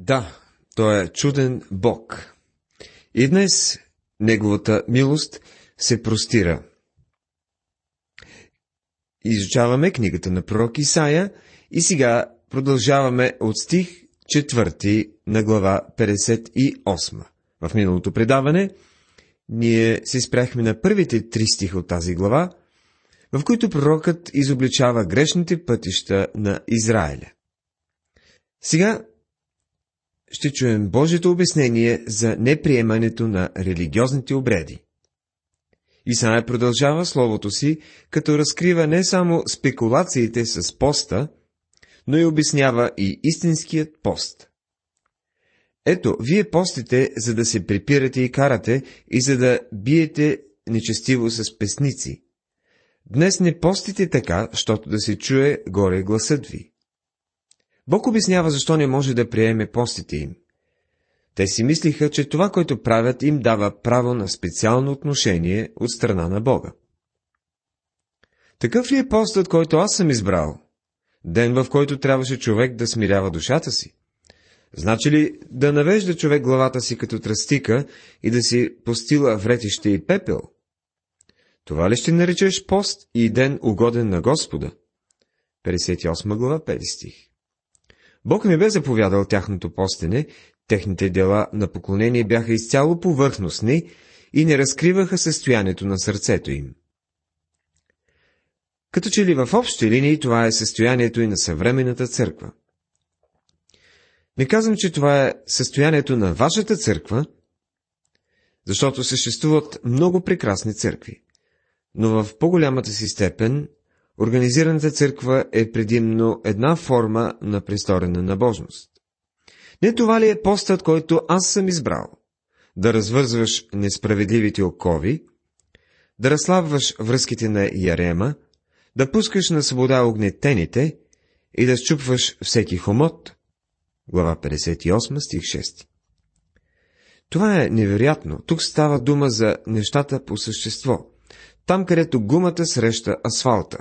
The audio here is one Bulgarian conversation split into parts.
Да, Той е чуден Бог. И днес Неговата милост се простира. Изучаваме книгата на пророк Исаия и сега продължаваме от стих 4 на глава 58. В миналото предаване ние се спряхме на първите три стиха от тази глава, в които пророкът изобличава грешните пътища на Израиля. Сега ще чуем Божието обяснение за неприемането на религиозните обреди. Исаия продължава словото си, като разкрива не само спекулациите с поста, но и обяснява и истинският пост. Ето, вие постите, за да се припирате и карате, и за да биете нечестиво с песници. Днес не постите така, щото да се чуе горе гласът ви. Бог обяснява защо не може да приеме постите им. Те си мислиха, че това, което правят, им дава право на специално отношение от страна на Бога. Такъв ли е постът, който аз съм избрал? Ден, в който трябваше човек да смирява душата си? Значи ли да навежда човек главата си като тръстика и да си постила вретище и пепел? Това ли ще наречеш пост и ден угоден на Господа? 58 глава, 5 стих. Бог не бе заповядал тяхното постене, техните дела на поклонение бяха изцяло повърхностни и не разкриваха състоянието на сърцето им. Като че ли в общи линии това е състоянието и на съвременната църква. Не казвам, че това е състоянието на вашата църква, защото съществуват много прекрасни църкви. Но в по-голямата си степен Организираната църква е предимно една форма на престорена набожност. Не това ли е постът, който аз съм избрал? Да развързваш несправедливите окови, да разслабваш връзките на Ярема, да пускаш на свобода огнетените и да щупваш всеки хомот. Глава 58, стих 6. Това е невероятно. Тук става дума за нещата по същество. Там, където гумата среща асфалта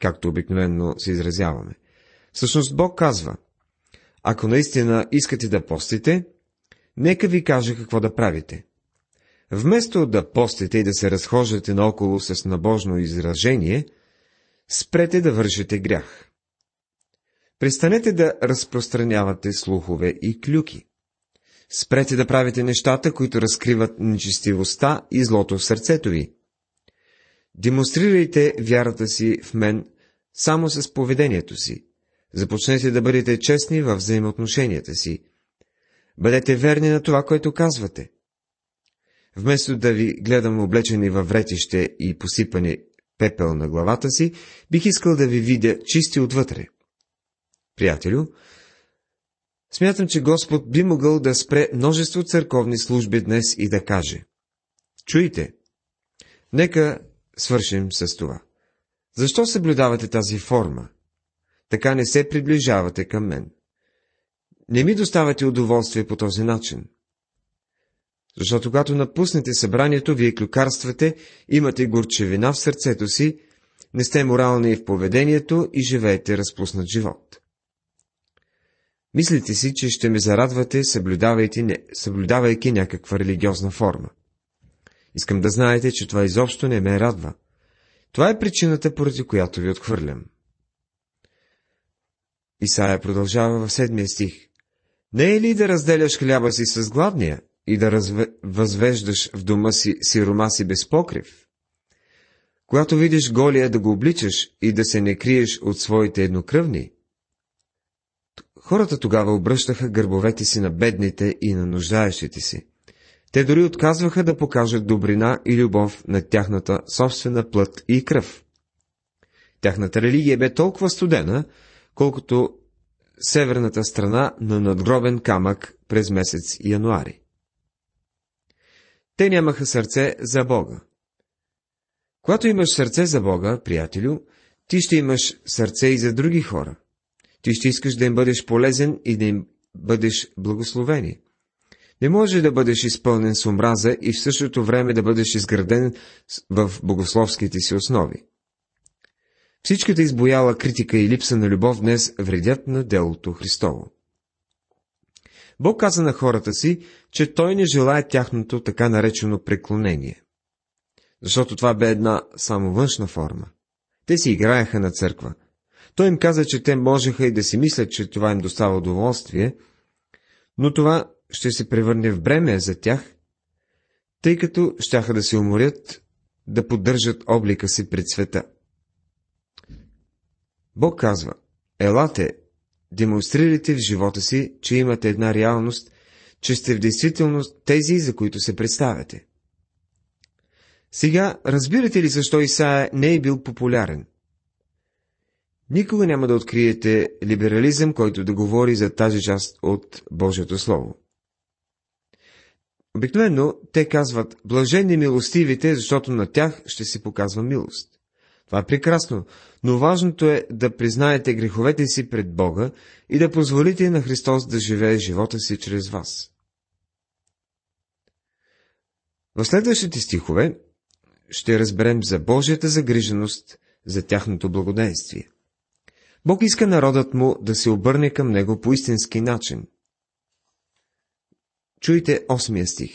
както обикновено се изразяваме. Всъщност Бог казва, ако наистина искате да постите, нека ви кажа какво да правите. Вместо да постите и да се разхождате наоколо с набожно изражение, спрете да вършите грях. Престанете да разпространявате слухове и клюки. Спрете да правите нещата, които разкриват нечестивостта и злото в сърцето ви. Демонстрирайте вярата си в мен само с поведението си. Започнете да бъдете честни във взаимоотношенията си. Бъдете верни на това, което казвате. Вместо да ви гледам облечени във вретище и посипани пепел на главата си, бих искал да ви видя чисти отвътре. Приятелю, смятам, че Господ би могъл да спре множество църковни служби днес и да каже. Чуйте, нека свършим с това. Защо съблюдавате тази форма? Така не се приближавате към мен. Не ми доставате удоволствие по този начин. Защото когато напуснете събранието, вие клюкарствате, имате горчевина в сърцето си, не сте морални в поведението и живеете разпуснат живот. Мислите си, че ще ме зарадвате, съблюдавайки, съблюдавайки някаква религиозна форма. Искам да знаете, че това изобщо не ме радва. Това е причината, поради която ви отхвърлям. Исая продължава в седмия стих. Не е ли да разделяш хляба си с гладния и да разве... възвеждаш в дома си сирома си без покрив? Когато видиш голия да го обличаш и да се не криеш от своите еднокръвни? Хората тогава обръщаха гърбовете си на бедните и на нуждаещите си. Те дори отказваха да покажат добрина и любов на тяхната собствена плът и кръв. Тяхната религия бе толкова студена, колкото северната страна на надгробен камък през месец януари. Те нямаха сърце за Бога. Когато имаш сърце за Бога, приятелю, ти ще имаш сърце и за други хора. Ти ще искаш да им бъдеш полезен и да им бъдеш благословени. Не може да бъдеш изпълнен с омраза и в същото време да бъдеш изграден в богословските си основи. Всичката избояла критика и липса на любов днес вредят на делото Христово. Бог каза на хората си, че той не желая тяхното така наречено преклонение. Защото това бе една само външна форма. Те си играеха на църква. Той им каза, че те можеха и да си мислят, че това им достава удоволствие, но това ще се превърне в бреме за тях, тъй като щяха да се уморят да поддържат облика си пред света. Бог казва, елате, демонстрирайте в живота си, че имате една реалност, че сте в действителност тези, за които се представяте. Сега разбирате ли защо Исаия не е бил популярен? Никога няма да откриете либерализъм, който да говори за тази част от Божието Слово. Обикновено те казват, блажени милостивите, защото на тях ще се показва милост. Това е прекрасно, но важното е да признаете греховете си пред Бога и да позволите на Христос да живее живота си чрез вас. В следващите стихове ще разберем за Божията загриженост за тяхното благодействие. Бог иска народът му да се обърне към него по истински начин. Чуйте осмия стих.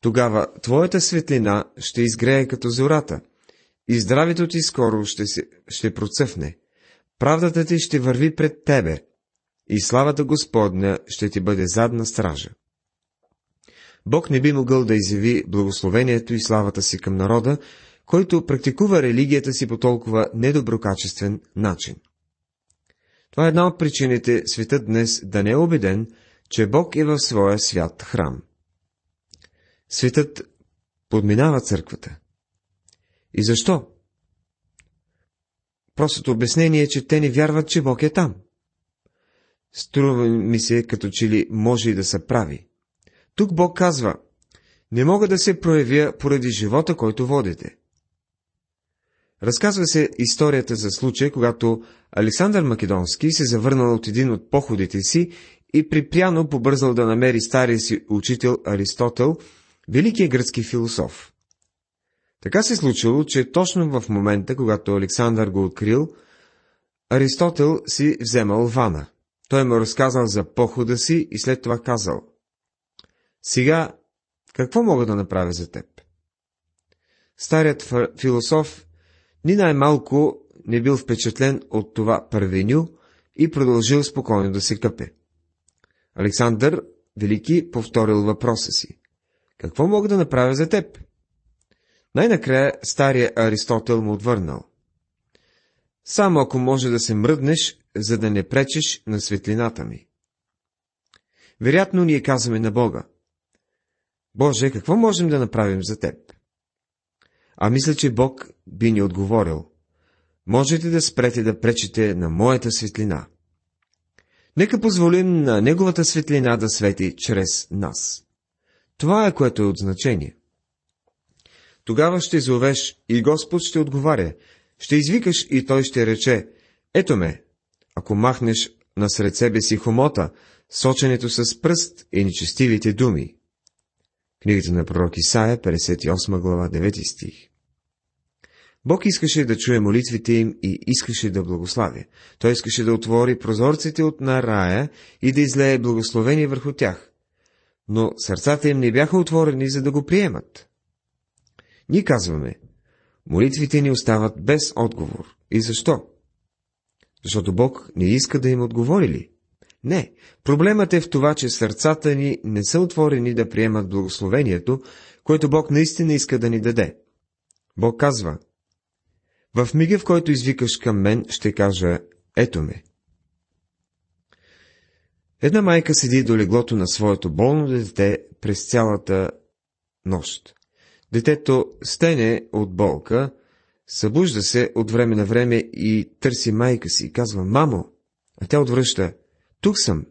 Тогава твоята светлина ще изгрее като зората, и здравето ти скоро ще, се, ще процъфне. Правдата ти ще върви пред тебе, и славата Господня ще ти бъде задна стража. Бог не би могъл да изяви благословението и славата си към народа, който практикува религията си по толкова недоброкачествен начин. Това е една от причините светът днес да не е убеден, че Бог е в своя свят храм. Светът подминава църквата. И защо? Простото обяснение е, че те не вярват, че Бог е там. Струва ми се, като че ли може и да са прави. Тук Бог казва, не мога да се проявя поради живота, който водите. Разказва се историята за случай, когато Александър Македонски се завърнал от един от походите си и припряно побързал да намери стария си учител Аристотел, великия гръцки философ. Така се случило, че точно в момента, когато Александър го открил, Аристотел си вземал вана. Той му разказал за похода си и след това казал. Сега, какво мога да направя за теб? Старият философ ни най-малко не бил впечатлен от това първеню и продължил спокойно да се къпе. Александър Велики повторил въпроса си. Какво мога да направя за теб? Най-накрая стария Аристотел му отвърнал. Само ако може да се мръднеш, за да не пречеш на светлината ми. Вероятно ние казваме на Бога. Боже, какво можем да направим за теб? А мисля, че Бог би ни отговорил. Можете да спрете да пречите на моята светлина. Нека позволим на Неговата светлина да свети чрез нас. Това е което е от значение. Тогава ще зовеш и Господ ще отговаря. Ще извикаш и той ще рече, ето ме, ако махнеш насред себе си хомота, соченето с пръст и нечестивите думи. Книгата на пророк Исаия, 58 глава, 9 стих. Бог искаше да чуе молитвите им и искаше да благославя. Той искаше да отвори прозорците от на рая и да излее благословение върху тях. Но сърцата им не бяха отворени, за да го приемат. Ние казваме, молитвите ни остават без отговор. И защо? Защото Бог не иска да им отговори ли? Не, проблемът е в това, че сърцата ни не са отворени да приемат благословението, което Бог наистина иска да ни даде. Бог казва, в мига, в който извикаш към мен, ще кажа, ето ме. Една майка седи до леглото на своето болно дете през цялата нощ. Детето стене от болка, събужда се от време на време и търси майка си и казва, мамо, а тя отвръща, тук съм,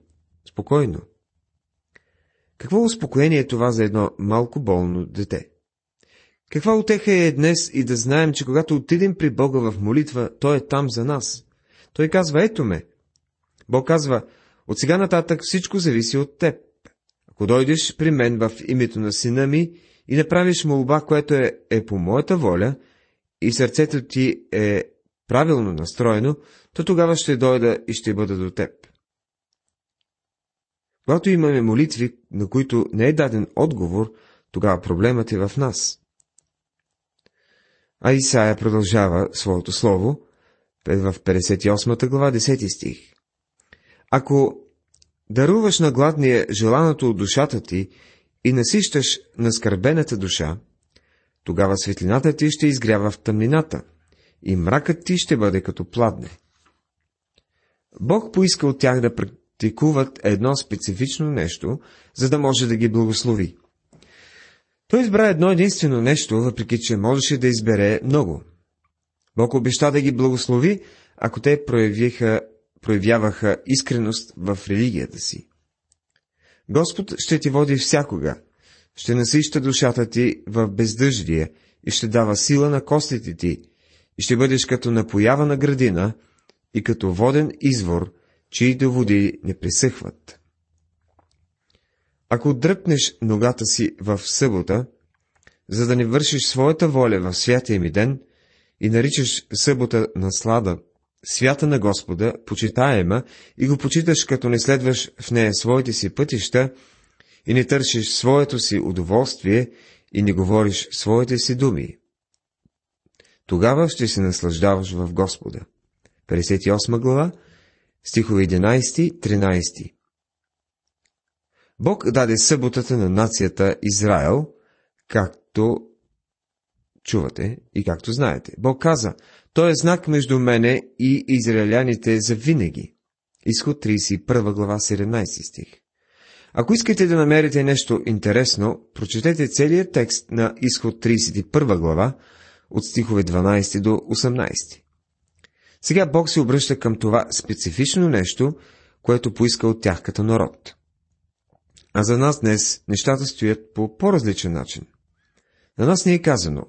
спокойно. Какво успокоение е това за едно малко болно дете? Каква отеха е днес и да знаем, че когато отидем при Бога в молитва, Той е там за нас. Той казва, ето ме. Бог казва, от сега нататък всичко зависи от теб. Ако дойдеш при мен в името на сина ми и направиш молба, което е, е по моята воля, и сърцето ти е правилно настроено, то тогава ще дойда и ще бъда до теб. Когато имаме молитви, на които не е даден отговор, тогава проблемът е в нас. А Исаия продължава своето слово в 58 глава 10 стих. Ако даруваш на гладния желаното от душата ти и насищаш на скърбената душа, тогава светлината ти ще изгрява в тъмнината и мракът ти ще бъде като пладне. Бог поиска от тях да практикуват едно специфично нещо, за да може да ги благослови. Той избра едно единствено нещо, въпреки че можеше да избере много. Бог обеща да ги благослови, ако те проявиха, проявяваха искреност в религията си. Господ ще ти води всякога, ще насища душата ти в бездъждие и ще дава сила на костите ти, и ще бъдеш като напоявана градина и като воден извор, чието води не пресъхват. Ако дръпнеш ногата си в събота, за да не вършиш своята воля в святия ми ден и наричаш събота наслада, свята на Господа, почитаема, и го почиташ, като не следваш в нея своите си пътища и не търсиш своето си удоволствие и не говориш своите си думи. Тогава ще се наслаждаваш в Господа. 58 глава, стихове 11-13 Бог даде съботата на нацията Израел, както чувате и както знаете. Бог каза, той е знак между мене и израеляните за винаги. Изход 31 глава 17 стих. Ако искате да намерите нещо интересно, прочетете целият текст на изход 31 глава, от стихове 12 до 18. Сега Бог се обръща към това специфично нещо, което поиска от тях като народ. А за нас днес нещата стоят по по-различен начин. На нас не е казано.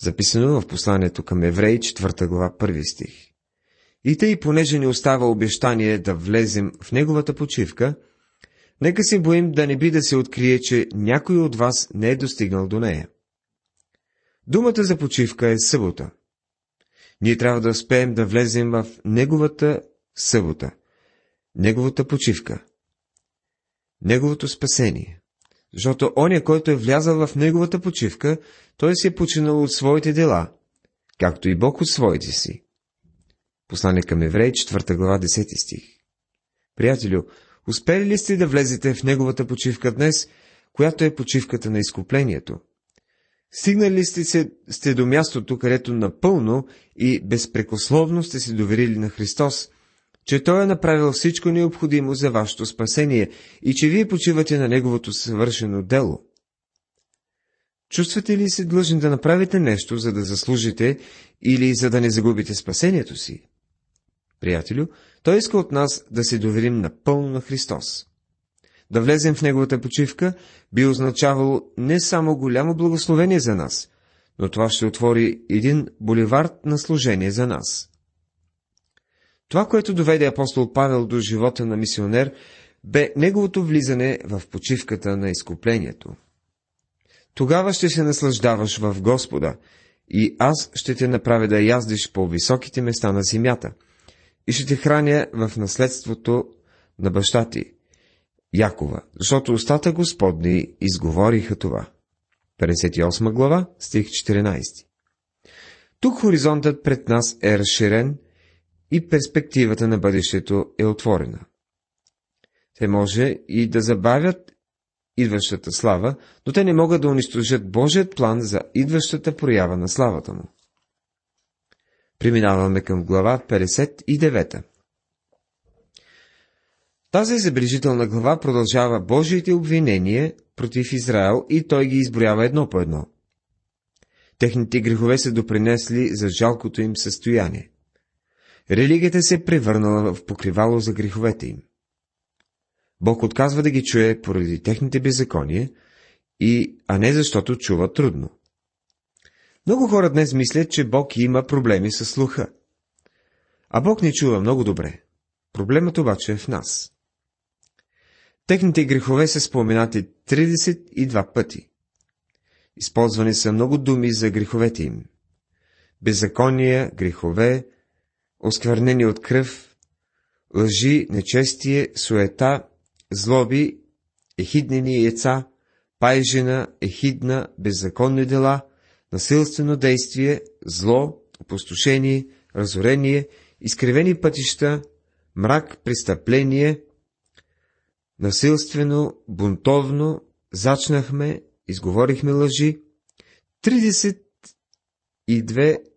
Записано в посланието към Евреи, 4 глава, 1 стих. И тъй, понеже ни остава обещание да влезем в неговата почивка, нека се боим да не би да се открие, че някой от вас не е достигнал до нея. Думата за почивка е събота. Ние трябва да успеем да влезем в неговата събота, неговата почивка, неговото спасение. Защото оня, който е влязал в неговата почивка, той си е починал от своите дела, както и Бог от своите си. Послание към Еврей, 4 глава, 10 стих. Приятелю, успели ли сте да влезете в неговата почивка днес, която е почивката на изкуплението? Стигнали сте, сте до мястото, където напълно и безпрекословно сте се доверили на Христос, че Той е направил всичко необходимо за вашето спасение и че вие почивате на Неговото съвършено дело. Чувствате ли се длъжни да направите нещо, за да заслужите или за да не загубите спасението си? Приятелю, Той иска от нас да се доверим напълно на Христос. Да влезем в Неговата почивка би означавало не само голямо благословение за нас, но това ще отвори един боливард на служение за нас. Това, което доведе апостол Павел до живота на мисионер, бе неговото влизане в почивката на изкуплението. Тогава ще се наслаждаваш в Господа, и аз ще те направя да яздиш по високите места на земята, и ще те храня в наследството на баща ти, Якова, защото устата Господни изговориха това. 58 глава, стих 14. Тук хоризонтът пред нас е разширен и перспективата на бъдещето е отворена. Те може и да забавят идващата слава, но те не могат да унищожат Божият план за идващата проява на славата му. Преминаваме към глава 59. Тази забележителна глава продължава Божиите обвинения против Израел и той ги изброява едно по едно. Техните грехове са допринесли за жалкото им състояние. Религията се е превърнала в покривало за греховете им. Бог отказва да ги чуе поради техните беззакония, и, а не защото чува трудно. Много хора днес мислят, че Бог има проблеми с слуха. А Бог не чува много добре. Проблемът обаче е в нас. Техните грехове са споменати 32 пъти. Използвани са много думи за греховете им. Беззакония, грехове, осквернени от кръв, лъжи, нечестие, суета, злоби, ехиднени яйца, пайжена, ехидна, беззаконни дела, насилствено действие, зло, опустошение, разорение, изкривени пътища, мрак, престъпление, насилствено, бунтовно, зачнахме, изговорихме лъжи, 32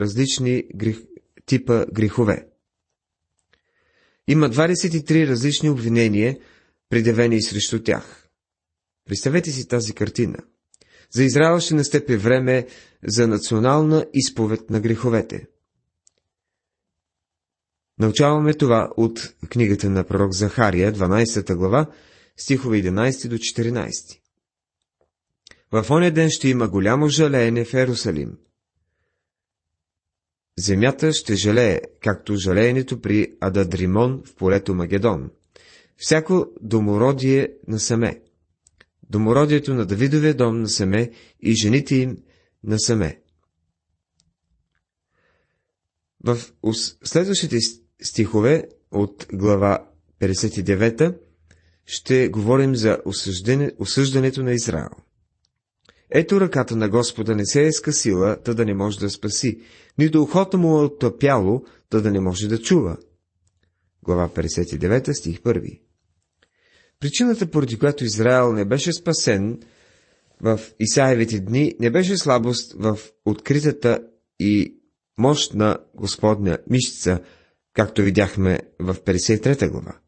различни грех, типа грехове. Има 23 различни обвинения, предявени срещу тях. Представете си тази картина. За Израел ще настъпи време за национална изповед на греховете. Научаваме това от книгата на пророк Захария, 12 глава, стихове 11 до 14. В оня ден ще има голямо жалеене в Ерусалим. Земята ще жалее, както жалеенето при Ададримон в полето Магедон. Всяко домородие на Саме. Домородието на Давидовия дом на Саме и жените им на Саме. В следващите стихове от глава 59 ще говорим за осъждането на Израел. Ето ръката на Господа не се е скъсила, та да не може да спаси, нито ухото му е оттъпяло, та да не може да чува. Глава 59, стих 1 Причината, поради която Израел не беше спасен в Исаевите дни, не беше слабост в откритата и мощна Господня мишца, както видяхме в 53 глава.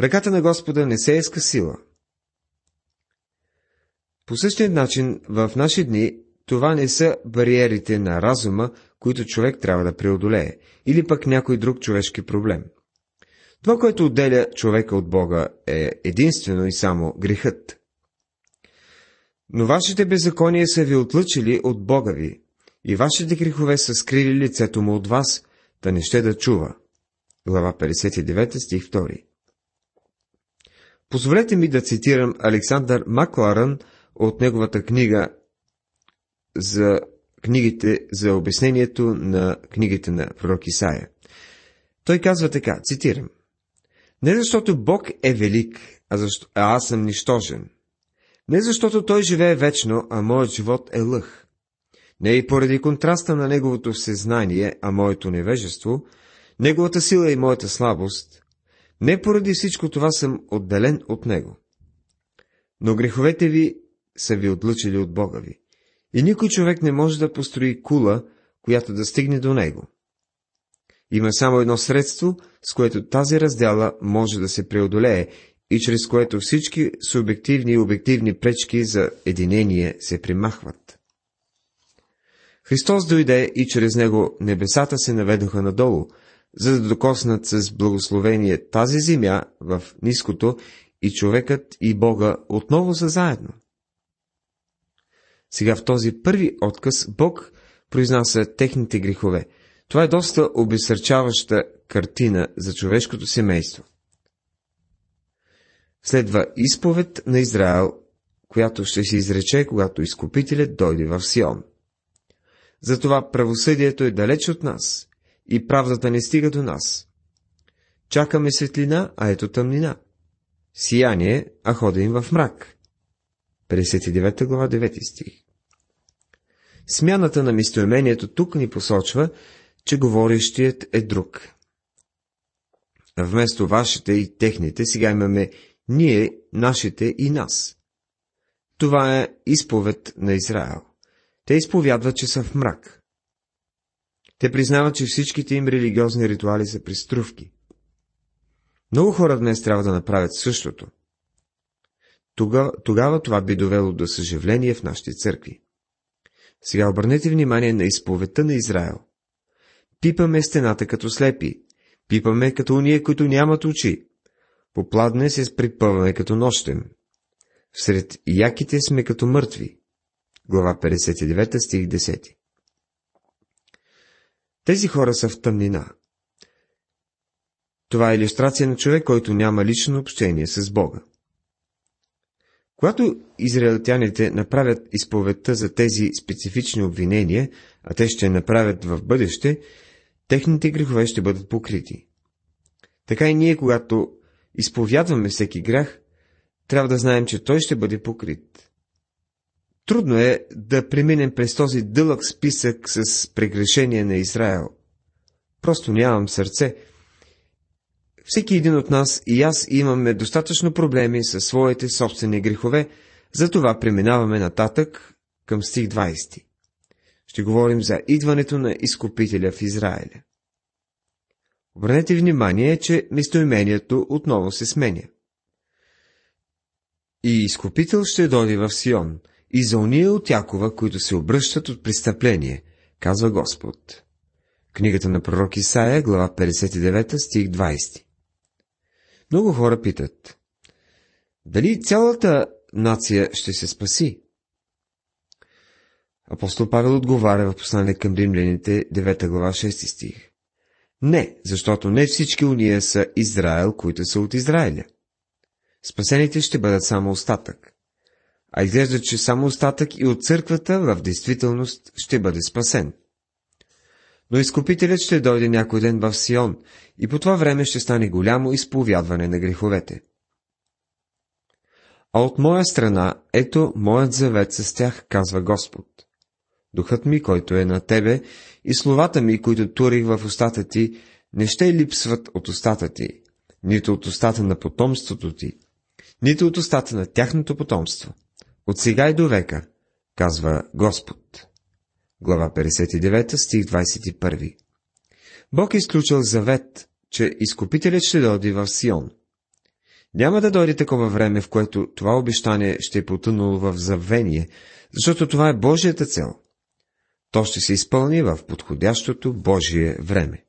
Ръката на Господа не се е скъсила. По същия начин, в наши дни, това не са бариерите на разума, които човек трябва да преодолее, или пък някой друг човешки проблем. Това, което отделя човека от Бога, е единствено и само грехът. Но вашите беззакония са ви отлъчили от Бога ви, и вашите грехове са скрили лицето му от вас, да не ще да чува. Глава 59, стих 2 Позволете ми да цитирам Александър Макларън от неговата книга за книгите за обяснението на книгите на пророк Исаия. Той казва така, цитирам. Не защото Бог е велик, а, защо, а аз съм нищожен. Не защото Той живее вечно, а моят живот е лъх. Не и поради контраста на Неговото всезнание, а моето невежество, Неговата сила и моята слабост, не поради всичко това съм отделен от Него. Но греховете ви са ви отлъчили от Бога ви. И никой човек не може да построи кула, която да стигне до него. Има само едно средство, с което тази раздяла може да се преодолее и чрез което всички субективни и обективни пречки за единение се примахват. Христос дойде и чрез него небесата се наведоха надолу, за да докоснат с благословение тази земя в ниското и човекът и Бога отново са заедно. Сега в този първи отказ Бог произнася техните грехове. Това е доста обесърчаваща картина за човешкото семейство. Следва изповед на Израел, която ще се изрече, когато изкупителят дойде в Сион. Затова правосъдието е далеч от нас и правдата не стига до нас. Чакаме светлина, а ето тъмнина. Сияние, а ходим в мрак. 59 глава 9 стих Смяната на местоимението тук ни посочва, че говорещият е друг. Вместо вашите и техните, сега имаме ние, нашите и нас. Това е изповед на Израел. Те изповядват, че са в мрак. Те признават, че всичките им религиозни ритуали са приструвки. Много хора днес трябва да направят същото. Тогава, тогава това би довело до съживление в нашите църкви. Сега обърнете внимание на изповедта на Израел. Пипаме стената като слепи, пипаме като уния, които нямат очи. Попладне се припъваме като нощем. Всред яките сме като мъртви. Глава 59, стих 10. Тези хора са в тъмнина. Това е иллюстрация на човек, който няма лично общение с Бога. Когато израелтяните направят изповедта за тези специфични обвинения, а те ще направят в бъдеще, техните грехове ще бъдат покрити. така и ние, когато изповядваме всеки грях, трябва да знаем, че той ще бъде покрит. Трудно е да преминем през този дълъг списък с прегрешение на Израел. Просто нямам сърце. Всеки един от нас и аз имаме достатъчно проблеми със своите собствени грехове, затова преминаваме нататък към стих 20. Ще говорим за идването на изкупителя в Израиля. Обърнете внимание, че местоимението отново се сменя. И изкупител ще дойде в Сион, и за уния от Якова, които се обръщат от престъпление, казва Господ. Книгата на пророк Исаия, глава 59, стих 20. Много хора питат, дали цялата нация ще се спаси? Апостол Павел отговаря в послание към римляните, 9 глава 6 стих. Не, защото не всички уния са Израел, които са от Израиля. Спасените ще бъдат само остатък. А изглежда, че само остатък и от църквата в действителност ще бъде спасен. Но изкупителят ще дойде някой ден в Сион и по това време ще стане голямо изповядване на греховете. А от моя страна, ето моят завет с тях, казва Господ. Духът ми, който е на тебе, и словата ми, които турих в устата ти, не ще липсват от устата ти, нито от устата на потомството ти, нито от устата на тяхното потомство. От сега и до века, казва Господ. Глава 59, стих 21. Бог е изключил завет, че изкупителят ще дойде в Сион. Няма да дойде такова време, в което това обещание ще е потънало в забвение, защото това е Божията цел. То ще се изпълни в подходящото Божие време.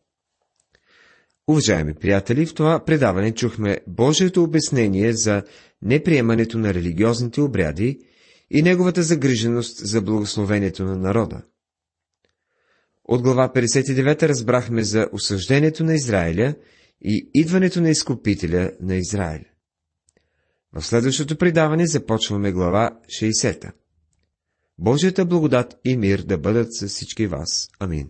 Уважаеми приятели, в това предаване чухме Божието обяснение за неприемането на религиозните обряди и неговата загриженост за благословението на народа. От глава 59 разбрахме за осъждението на Израиля и идването на изкупителя на Израиля. В следващото предаване започваме глава 60. Божията благодат и мир да бъдат с всички вас. Амин.